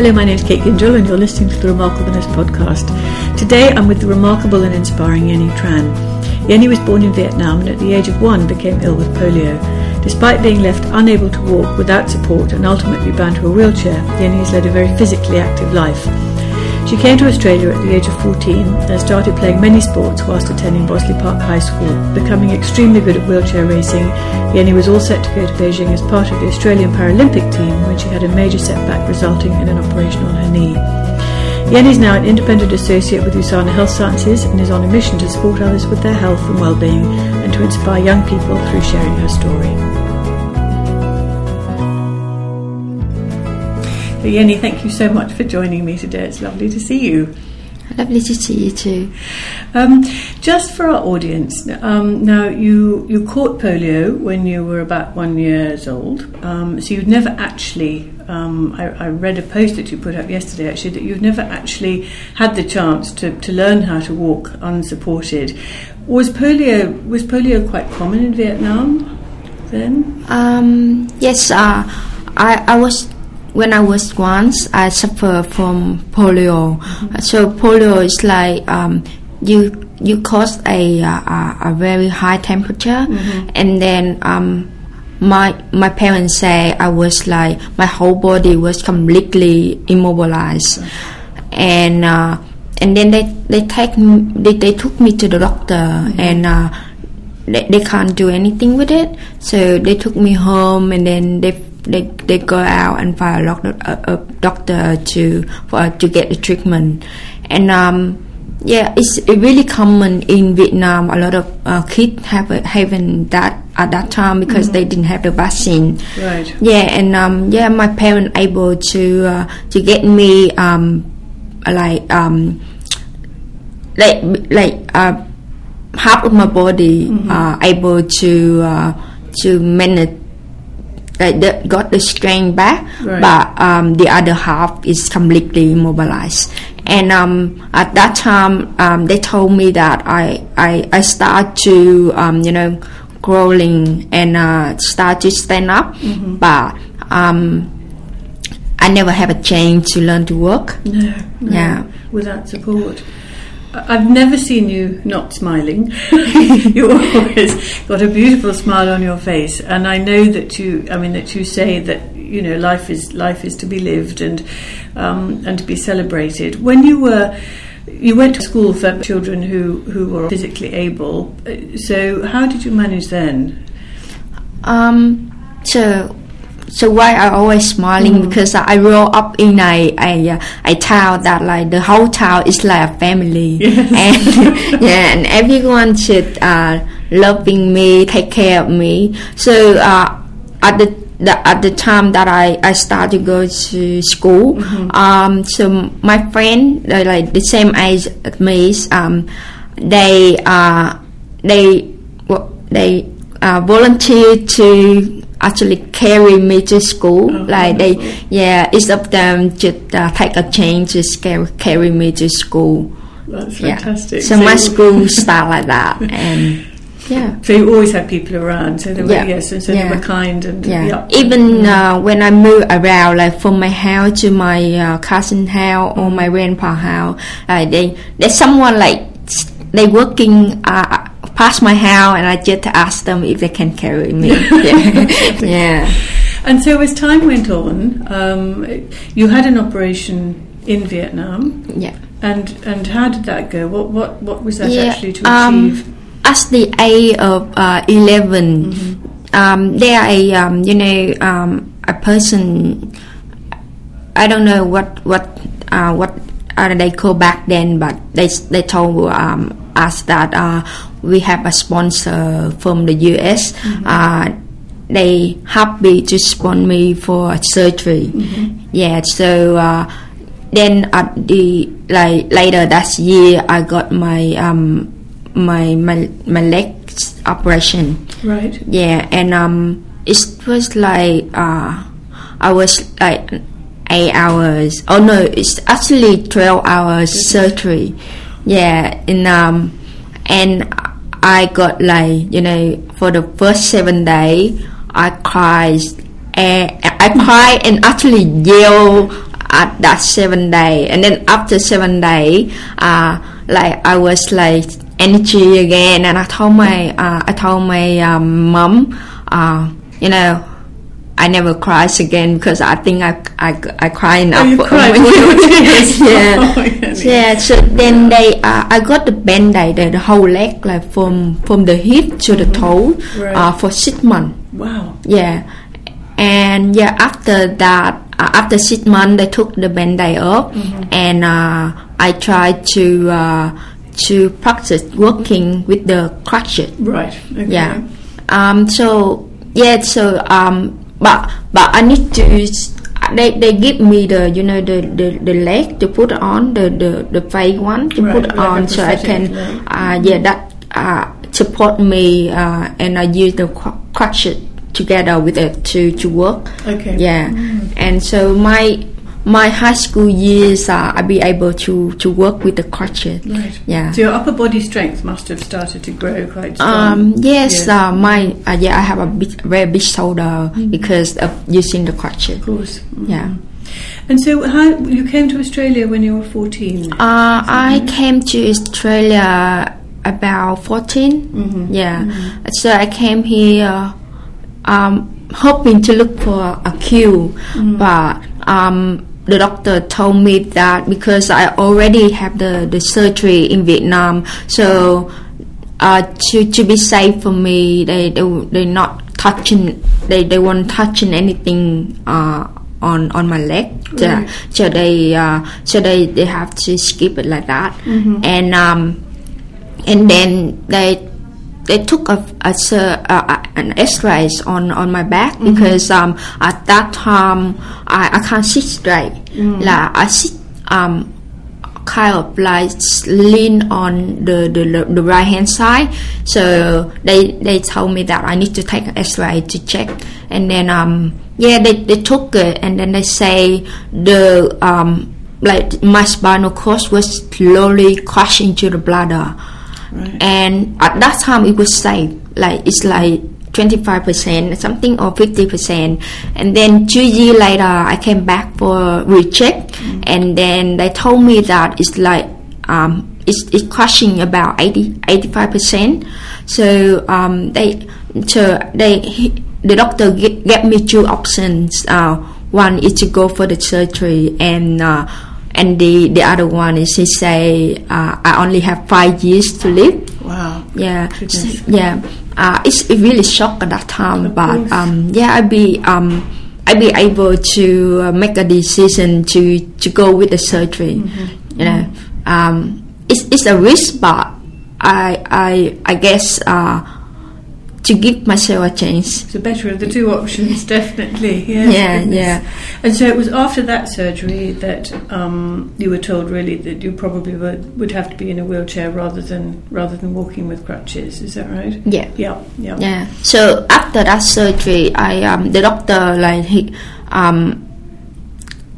Hello, my name is Kate Gindrell, and you're listening to the Remarkableness podcast. Today, I'm with the remarkable and inspiring Yenie Tran. Yenie was born in Vietnam and at the age of one became ill with polio. Despite being left unable to walk without support and ultimately bound to a wheelchair, Yenie has led a very physically active life. She came to Australia at the age of 14 and started playing many sports whilst attending Bossley Park High School. Becoming extremely good at wheelchair racing, Yenie was all set to go to Beijing as part of the Australian Paralympic team when she had a major setback resulting in an operation on her knee. Yenie is now an independent associate with USANA Health Sciences and is on a mission to support others with their health and well-being and to inspire young people through sharing her story. Yenie, thank you so much for joining me today. It's lovely to see you. Lovely to see you too. Um, just for our audience, um, now you you caught polio when you were about one years old, um, so you'd never actually. Um, I, I, read a post that you put up yesterday actually that you've never actually had the chance to, to learn how to walk unsupported. Was polio was polio quite common in Vietnam then? Um, yes, uh, I I was when I was once, I suffer from polio. Mm-hmm. So polio is like um, you you cause a, a, a very high temperature, mm-hmm. and then um, my my parents say I was like my whole body was completely immobilized, mm-hmm. and uh, and then they they take they, they took me to the doctor mm-hmm. and. Uh, they, they can't do anything with it, so they took me home, and then they they they go out and find a doctor, a, a doctor to for to get the treatment, and um, yeah, it's really common in Vietnam. A lot of uh, kids have having that at that time because mm-hmm. they didn't have the vaccine. Right. Yeah, and um, yeah, my parents able to uh, to get me um, like um, like like uh, half of my body mm-hmm. uh, able to uh, to manage like the, got the strength back, right. but um, the other half is completely immobilized. And um, at that time, um, they told me that I I, I start to um, you know crawling and uh, start to stand up, mm-hmm. but um, I never have a chance to learn to walk. No, no yeah, without support. I've never seen you not smiling. you always got a beautiful smile on your face, and I know that you. I mean, that you say that you know life is life is to be lived and um, and to be celebrated. When you were you went to school for children who who were physically able. So how did you manage then? Um, so so why I always smiling mm. because I grew up in a, a a town that like the whole town is like a family yes. and yeah and everyone should uh, loving me take care of me so uh, at the, the at the time that I, I started to go to school mm-hmm. um, so my friend they like the same age as me um, they uh, they they uh, volunteer to actually carry me to school. Oh, like wonderful. they, yeah, each of them just uh, take a chain to carry, carry me to school. That's fantastic. Yeah. So, so my school start like that, and yeah. So you always had people around. So they were yeah. yes, and so yeah. they were kind and yeah. yeah. Even uh, when I move around, like from my house to my uh, cousin house or my grandpa house, uh, they there's someone like they working uh, past my house and I just ask them if they can carry me. yeah. yeah. And so as time went on, um, you had an operation in Vietnam. Yeah. And and how did that go? What what what was that yeah, actually to um, achieve? At the age of uh, 11 mm-hmm. um, there a um, you know um, a person. I don't know what what uh, what uh, they call back then, but they they told um, us that uh, we have a sponsor from the US. Mm-hmm. Uh, they happy to sponsor me for surgery. Mm-hmm. Yeah, so uh, then at the like later that year, I got my um my my my legs operation. Right. Yeah, and um it was like uh I was like eight hours. Oh no, it's actually twelve hours mm-hmm. surgery. Yeah, in um and I got like you know for the first seven day I cried and I cried and actually yelled at that seven day, and then after seven day, uh, like I was like energy again, and I told my uh, I told my um, mom, uh, you know, I never cries again because I think I I, I cry enough. Oh, you for- cried when you were tears. yeah, Yeah. So then they, uh, I got the band-aid, the, the whole leg, like from from the hip to the toe, Right. uh, for six months. Wow. Yeah, and yeah, after that, uh, after six months, they took the band-aid off, and uh, I tried to uh, to practice working with the crutches. Right. Okay. Yeah. Um. So yeah. So um. But but I need to. They, they give me the you know the, the, the leg to put on the the, the fake one to Right, put like on so I can leg. uh, yeah that uh, support me uh, and I use the cru- crutches together with it to to work Okay. yeah and so my my high school years uh, I be able to to work with the crutches Right. yeah So your upper body strength must have started to grow quite strong. um, yes, Yes. Uh, my uh, yeah, I have a big, very big shoulder because of using the crutches. of course. Mm. Yeah. And so, how you came to Australia when you were fourteen? Uh, I came to Australia about 14. Yeah. So I came here um, hoping to look for a cure, but um, the doctor told me that because I already have the, the surgery in Vietnam, so uh, to to be safe for me, they they they not touching they they weren't touching anything uh, on on my leg. So, Right. so they uh, so they they have to skip it like that, and um, and then they they took a, a, uh, an X-rays on on my back because um at that time I, I can't sit straight. Like I sit um kind of like lean on the, the the right hand side. So they they told me that I need to take an X-ray to check, and then um yeah they they took it, and then they say the um like my spinal cord was slowly crashing to the bladder, Right. and at that time it was safe. Like it's like. 25% something or 50% and then two years later I came back for recheck and then they told me that it's like um, it's, it's crushing about 80 85% so um, they so they he, the doctor gave me two options uh, one is to go for the surgery and uh, and the the other one is he say uh, I only have five years to live Wow. yeah Goodness. yeah uh, it's it really shocked at that time but um, yeah I be um, I be able to uh, make a decision to to go with the surgery Mm-hmm. you know um, it's, it's a risk but I I I guess uh, to give myself a chance It's the better of the two options, definitely. Yes, Yeah, goodness. yeah. And so it was after that surgery that um, you were told really that you probably would, would have to be in a wheelchair rather than rather than walking with crutches. Is that right? yeah Yeah, yeah. Yeah. So after that surgery, I um the doctor like he um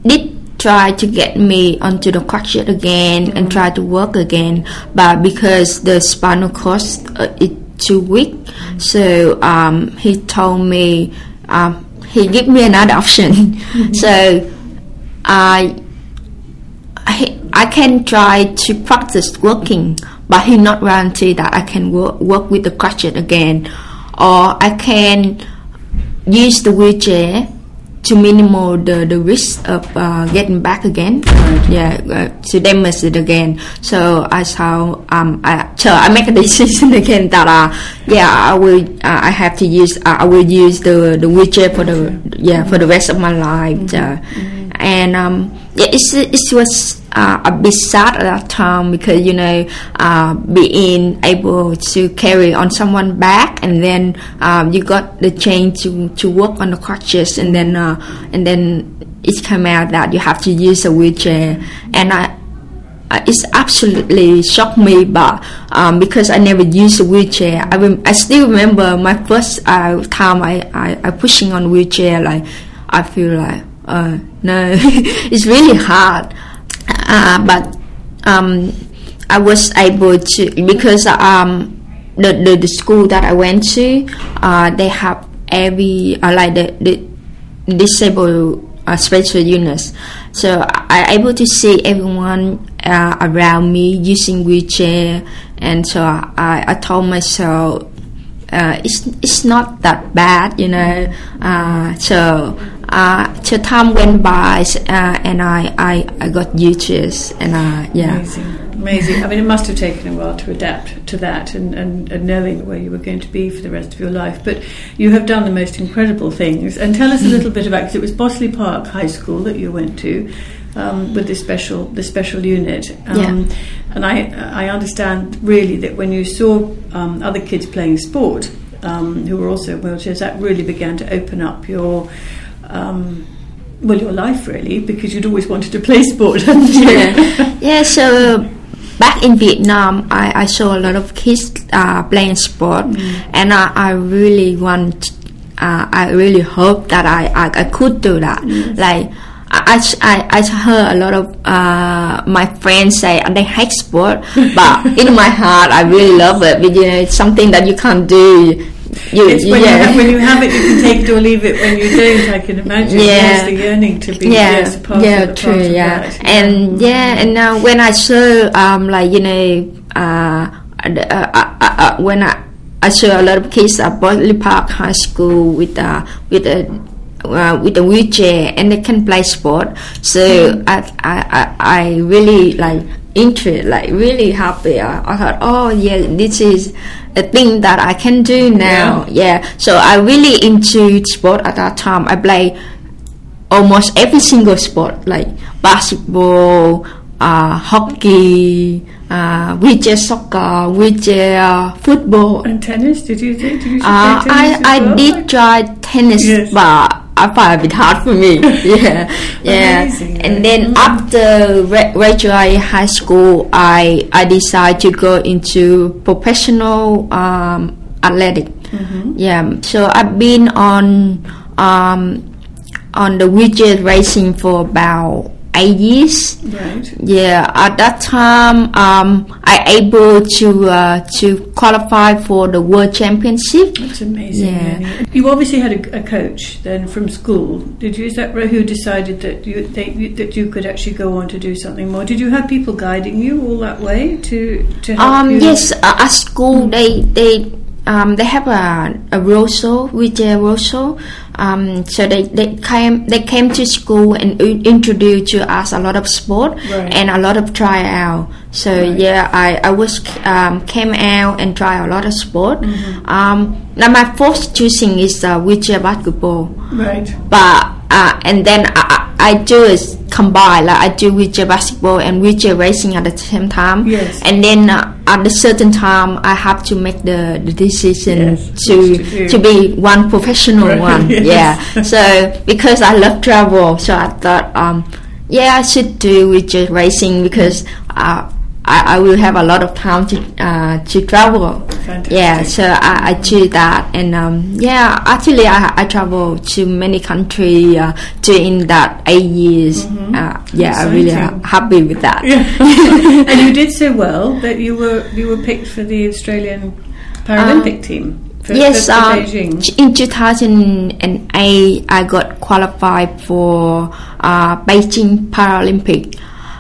did try to get me onto the crutches again and try to work again, but because the spinal cord uh, is too weak, so um he told me um he gave me another option. so I I, I can try to practice working, but he not guarantee that I can work, work with the crutches again, or I can use the wheelchair to minimal the, the risk of uh, getting back again. Yeah, uh, to damage it again. So I saw um I so I make a decision again that uh yeah I will uh, I have to use uh, I will use the the wheelchair for the yeah for the rest of my life. Uh, and um yeah it's, it was uh, a bit sad at that time because you know uh, being able to carry on someone back and then um, you got the chance to, to work on the crutches and then uh, and then it came out that you have to use a wheelchair. And I uh, it's absolutely shocked me but um, because I never used a wheelchair I, rem- I still remember my first uh, time I, I, I pushing on wheelchair like I feel like uh, no it's really hard. Uh, but um, I was able to because um, the, the the school that I went to uh, they have every uh, like the, the disabled uh, special units. So I able to see everyone uh, around me using wheelchair, and so I, I told myself uh, it's it's not that bad, you know. Uh, so uh, so time went by, uh, and I, I, I got used and uh, yeah. Amazing. Amazing. I mean, it must have taken a while to adapt to that and, and, and knowing where you were going to be for the rest of your life. But you have done the most incredible things. And tell us a little bit about because it was Bossley Park High School that you went to. Um, with this special the special unit, um, Yeah. and I I understand really that when you saw um, other kids playing sport um, who were also in wheelchairs, that really began to open up your um, well your life really because you'd always wanted to play sport, hadn't you? yeah. yeah, so back in Vietnam, I, I saw a lot of kids uh, playing sport, and I, I really want, uh, I really hope that I, I, I could do that. Like, I, I, I heard a lot of uh, my friends say and they hate sport, but in my heart, I really love it. But you know, it's something that you can't do. You, It's when, you have, when you have it, you can take it or leave it. When you don't, I can imagine. Yeah. Yes, the yearning to be yeah, yes, part yeah, of, true, part of yeah, that. and yeah, and now when I saw, um, like you know, uh, uh, uh, uh, uh, when I I saw a lot of kids at Bossley Park High School with uh, with a uh, with a wheelchair and they can play sport. So I, I I I really like interested, like really happy. I, I thought, oh yeah, this is a thing that I can do now. Yeah. So I really into sport at that time. I play almost every single sport like basketball, uh, hockey, uh, wheelchair soccer, wheelchair football. And tennis? Did you did you Uh, I I well? did try tennis, Yes. but I find it a bit hard for me. yeah, yeah. Amazing. And then after graduating High School, I I decided to go into professional um, athletic. Mm-hmm. Yeah, so I've been on um, on the wheelchair racing for about eight years. Right. Yeah, at that time, um, I able to uh, to qualify for the world championship. That's amazing. Yeah. You obviously had a, a coach then from school. Did you? Is that who decided that you they, that you could actually go on to do something more? Did you have people guiding you all that way to to help Um, you? yes, uh, at school they they um, they have a a roadshow, wheelchair roadshow. Um, so they, they came they came to school and in- introduced to us a lot of sport Right. and a lot of tryout. So Right. yeah, I I was um, came out and try a lot of sport. Mm-hmm. Um, now my first choosing is uh, wheelchair basketball. Right. but uh, and then I, I do is combine like I do wheelchair basketball and wheelchair racing at the same time. Yes. And then uh, at a certain time I have to make the, the decision Yes, to to be one professional Right, one. yes. Yeah. So because I love travel, so I thought um yeah I should do wheelchair racing because uh, I, I will have a lot of time to uh, to travel. Fantastic. Yeah, so I, I do that, and um, yeah, actually I, I travel to many countries uh, during that eight years. Uh, yeah, I'm really Mm-hmm. Ha- happy with that. Yeah. and you did so well that you were you were picked for the Australian Paralympic team. For, yes, for, for um, in 2008, I got qualified for uh, Beijing Paralympic,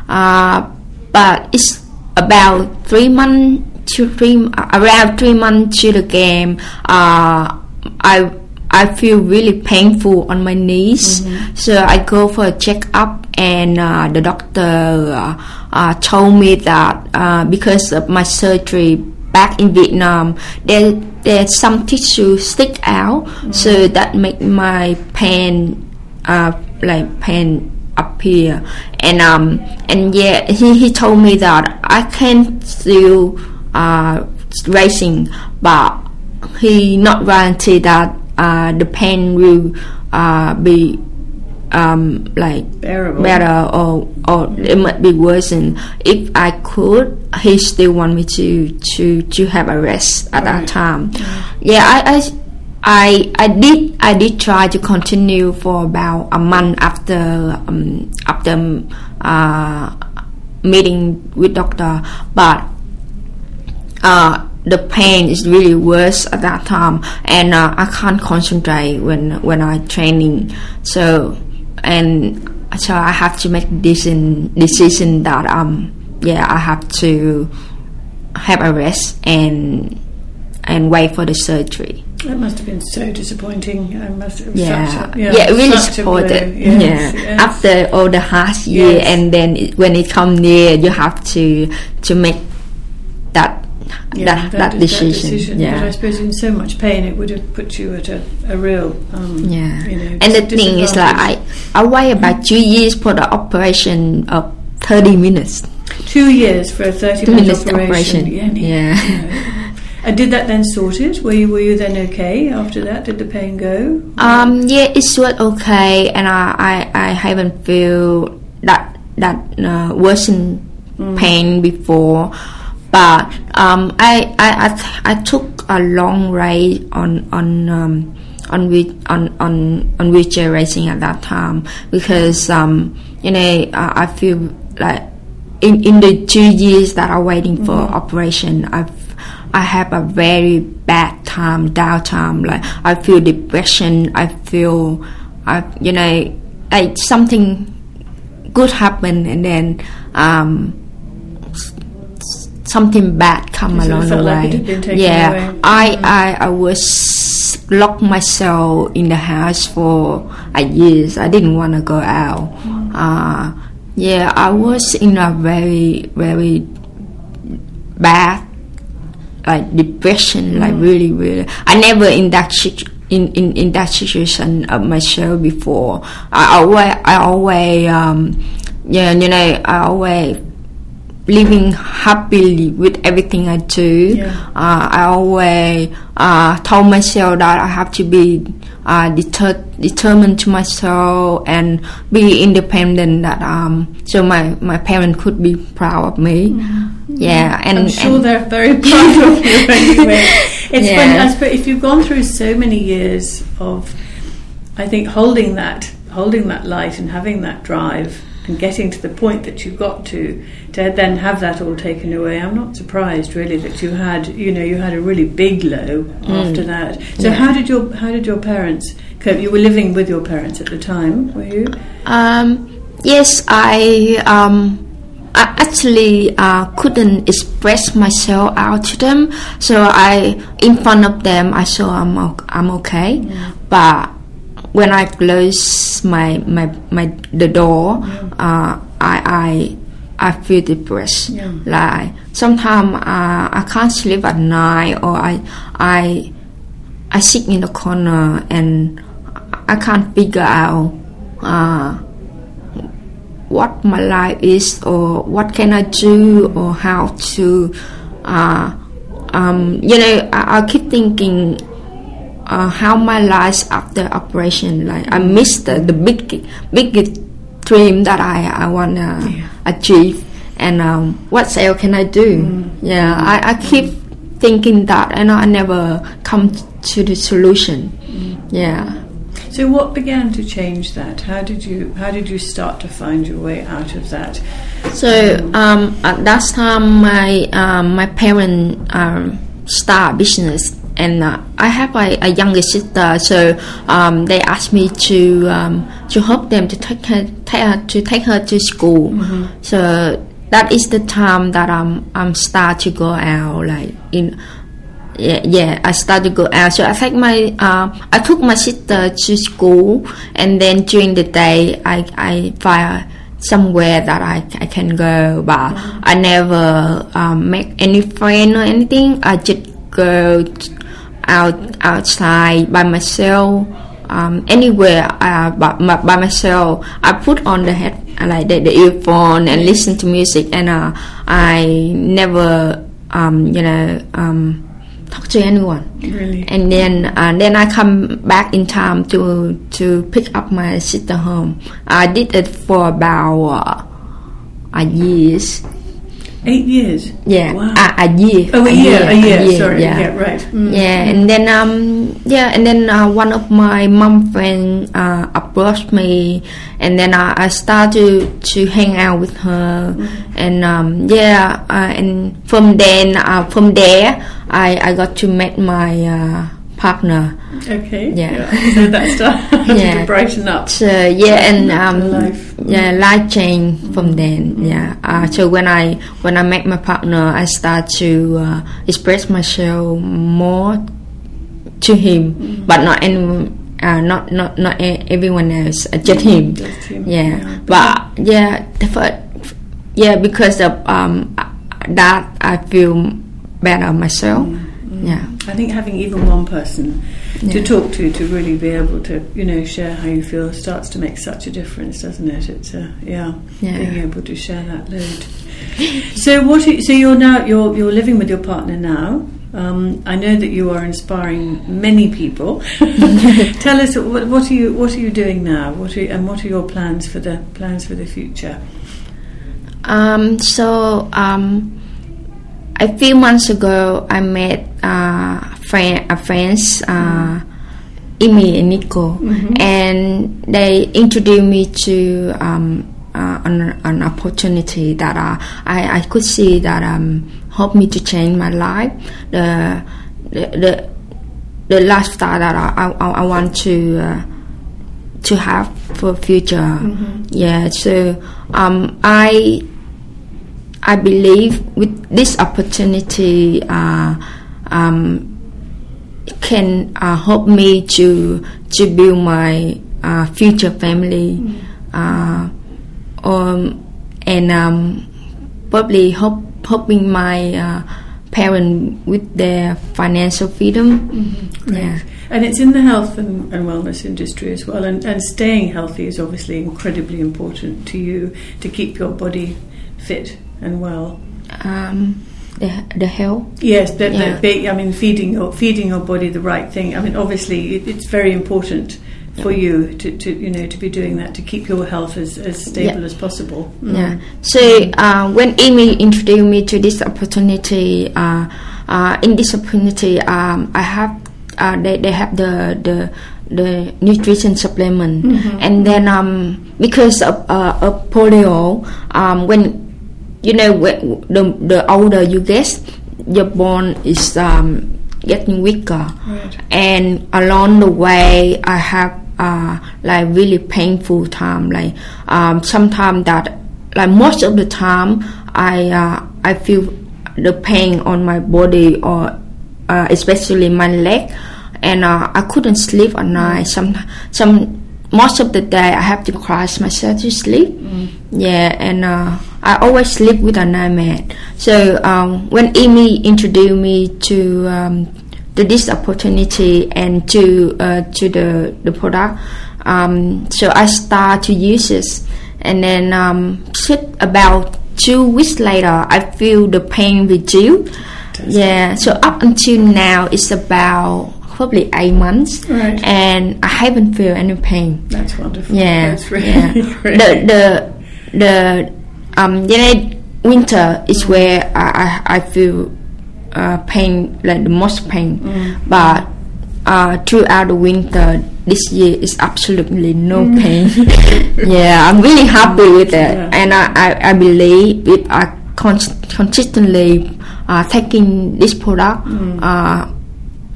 uh, but it's about three months to three around three months to the game. Uh, I I feel really painful on my knees, so I go for a checkup, and uh, the doctor uh, uh, told me that uh, because of my surgery back in Vietnam, there there's some tissue stick out, so that make my pain uh, like pain up here, and um and yeah, he, he told me that I can still uh, racing, but he not guarantee that uh, the pain will uh, be um, like Bearable. better or or it might be worse and if I could he still want me to to to have a rest at that time. Yeah I, I I I did I did try to continue for about a month after um, after uh, meeting with doctor but uh, the pain is really worse at that time and uh, I can't concentrate when when I training. So and so I have to make decision decision that um yeah I have to have a rest and and wait for the surgery. That must have been so disappointing. I must have Yeah, a- yeah, really such a supported. Yes, yeah, yes. after all the hard year, Yes. and then it, when it come near, you have to to make that Yeah, that, that, is- decision. But I Yeah, suppose in so much pain, it would have put you at a, a real. Um, yeah. You know, and the thing is, like I I wait about two years for the operation of thirty minutes. two years for a thirty-minute operation. operation. Yeah. Yeah. And did that then sort it? Were you were you then okay after that? Did the pain go? Um, yeah, it's sort okay, and I, I, I haven't feel that that uh, worsen pain before, but um, I, I, I, I took a long ride on on um, on wheel- on on on wheelchair racing at that time because um, you know I, I feel like in in the two years that I'm waiting for operation, I've I have a very bad time, downtime. Like I feel depression. I feel, I you know, like something good happened and then um, something bad come You along the like way. had been taken yeah, away. I, I I was locked myself in the house for a years. I didn't want to go out. Uh, yeah, I was in a very very bad like depression, like really, really. I never in that situ- in, in, in that situation of myself before. I always, I always, um, yeah, you know, I always living happily with everything I do. Yeah. Uh, I always uh, told myself that I have to be uh, deter- determined to myself and be independent. That um, so my my parents could be proud of me. Yeah, and I'm sure and- they're very proud of you anyway. It's Yeah. funny, I suppose, if you've gone through so many years of, I think, holding that, holding that light and having that drive and getting to the point that you got to, to then have that all taken away, I'm not surprised really that you had, you know, you had a really big low after that. So Yeah. how did your how did your parents cope? You were living with your parents at the time, were you? Um, yes, I um, I actually uh, couldn't express myself out to them, so I in front of them I saw I'm o- I'm okay, but when I close my my, my the door, uh, I I I feel depressed. Yeah. Like sometimes uh, I can't sleep at night, or I I I sit in the corner and I can't figure out uh, what my life is or what can I do or how to uh, um, you know I, I keep thinking uh, how my life after operation like I missed the, the big big dream that I, I wanna Yeah. achieve. And um, what else can I do? Yeah I, I keep thinking that and I never come to the solution. Yeah. So what began to change that? How did you how did you start to find your way out of that? So um, at that time, my um, my parents um, start business, and uh, I have a, a younger sister. So um, they asked me to um, to help them to take her, take her to take her to school. So that is the time that I'm I'm start to go out like in yeah, yeah, I start to go out. So I take my, uh, I took my sister to school, and then during the day, I I find somewhere that I, I can go, but I never um, make any friend or anything. I just go out outside by myself. Um, anywhere uh, by, by myself, I put on the head like the, the earphone and listen to music, and uh, I never, um, you know, um, talk to anyone. Really? And then uh, then I come back in time to to pick up my sister home. I did it for about uh, a years. Eight years. Yeah, Wow. a, a year. oh, a, year, a year. Sorry. Yeah. Yeah. right. Mm. Yeah, and then um yeah, and then uh, one of my mom friend uh, approached me, and then I, I started to hang out with her, and um yeah, uh, and from then uh, from there I I got to meet my uh, partner. Okay. Yeah. So that started Yeah. to brighten up. So yeah, and um, life. yeah, life changed from then. Yeah. Uh, so when I when I met my partner, I start to uh, express myself more to him, but not anyone. Uh, not not not everyone else, uh, just him. Just him, Yeah, yeah. but yeah, the yeah, because of um that I feel better myself. Yeah, I think having even one person to talk to to really be able to you know share how you feel starts to make such a difference, doesn't it? It's uh, yeah, Yeah. being able to share that load. so what? So you're now you're you're living with your partner now. Um, I know that you are inspiring many people. Tell us what, what are you what are you doing now? What are, and what are your plans for the plans for the future? Um, so um, a few months ago, I met uh, friend, uh, friends, uh, Amy and Nico, and they introduced me to um, uh, an, an opportunity that uh, I, I could see that um, helped me to change my life. The the the, the lifestyle that I, I, I want to. Uh, to have for future. Yeah, so um, I I believe with this opportunity uh, um, can uh, help me to to build my uh, future family, uh, um, and um, probably help helping my uh, parents with their financial freedom. Yeah. And it's in the health and, and wellness industry as well. And, and staying healthy is obviously incredibly important to you to keep your body fit and well. Um, the the health. Yes, but, Yeah. but, I mean, feeding your feeding your body the right thing. I mean, obviously, it, it's very important for you to, to you know to be doing that to keep your health as, as stable Yeah. as possible. Yeah. So uh, when Amy introduced me to this opportunity, uh, uh, in this opportunity, um, I have uh, they they have the the the nutrition supplement, and then um, because of, uh, of polio, um, when you know the the older you get, your bone is um, getting weaker, Right. and along the way I have uh, like really painful time like um, sometimes that like most of the time I uh, I feel the pain on my body or uh, especially my leg. And uh, I couldn't sleep at night. Some some most of the day I have to cry myself to sleep. Yeah and uh, I always sleep with a nightmare so um, when Amy introduced me to um, to this opportunity and to uh, to the the product. Um, so I start to use it, and then um, about two weeks later, I feel the pain reduce. Yeah. So up until now, it's about probably eight months, Right. and I haven't feel any pain. That's wonderful. Yeah, That's really yeah. great. The the the um know winter is where I I, I feel uh, pain like the most pain, Mm. but uh, throughout the winter this year is absolutely no pain. yeah, I'm really happy with it, Yeah. and I, I, I believe if I con- consistently uh, taking this product, uh,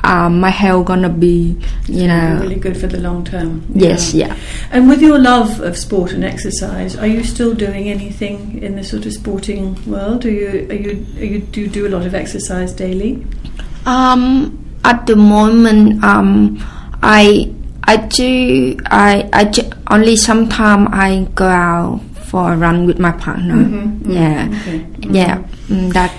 uh, my health gonna be you know really good for the long term. yes yeah. And with your love of sport and exercise, are you still doing anything in the sort of sporting world? Are you are you, are you do you do a lot of exercise daily? Um, at the moment, um, I I do I I ju- only sometime I go out for a run with my partner. Yeah, Okay. yeah. Mm, that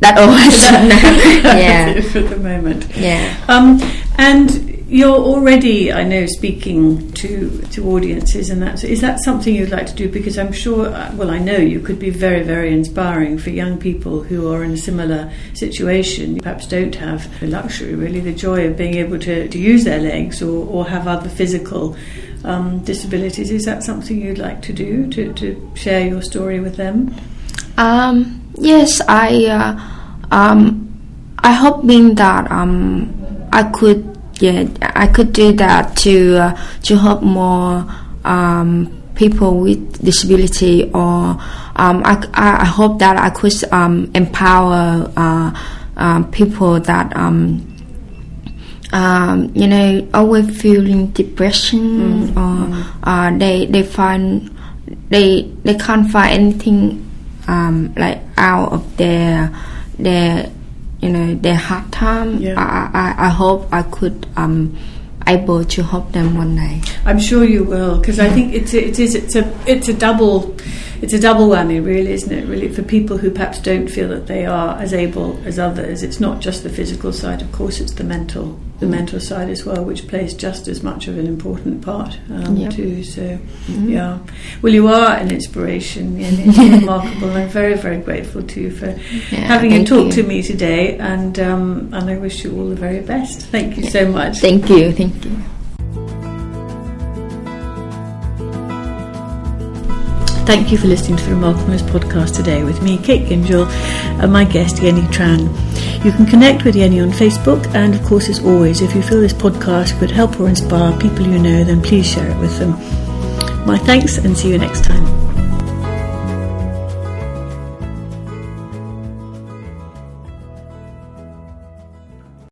that always. yeah, for the moment. yeah. Um, and you're already, I know, speaking to to audiences, and that is that something you'd like to do? Because I'm sure, uh, well, I know you could be very, very inspiring for young people who are in a similar situation. Perhaps don't have the luxury, really, the joy of being able to, to use their legs or, or have other physical um, disabilities. Is that something you'd like to do to, to share your story with them? Um, yes, I uh, um, I hoping that um, I could yeah I could do that to uh, to help more um, people with disability or um, I, I hope that I could um, empower uh, uh, people that um, um, you know, always feeling depression Mm, or uh, they they find they they can't find anything um, like out of their their you know their hard time. Yeah. I, I I hope I could um able to help them one day. I'm sure you will, because I think it's a, it is it's a it's a double it's a double whammy, really, isn't it? Really, for people who perhaps don't feel that they are as able as others, it's not just the physical side. Of course, it's the mental the mental side as well, which plays just as much of an important part um, Yep. too. So, yeah. Well, you are an inspiration, and it's remarkable. And I'm very very grateful to you for Yeah, having a talk you. to me today, and um, and I wish you all the very best. Thank you Yeah. so much. Thank you, thank you. Thank you for listening to the Remarkableness podcast today with me, Kate Gingell, and my guest, Yenie Tran. You can connect with Yenie on Facebook, and of course, as always, if you feel this podcast could help or inspire people you know, then please share it with them. My thanks, and see you next time.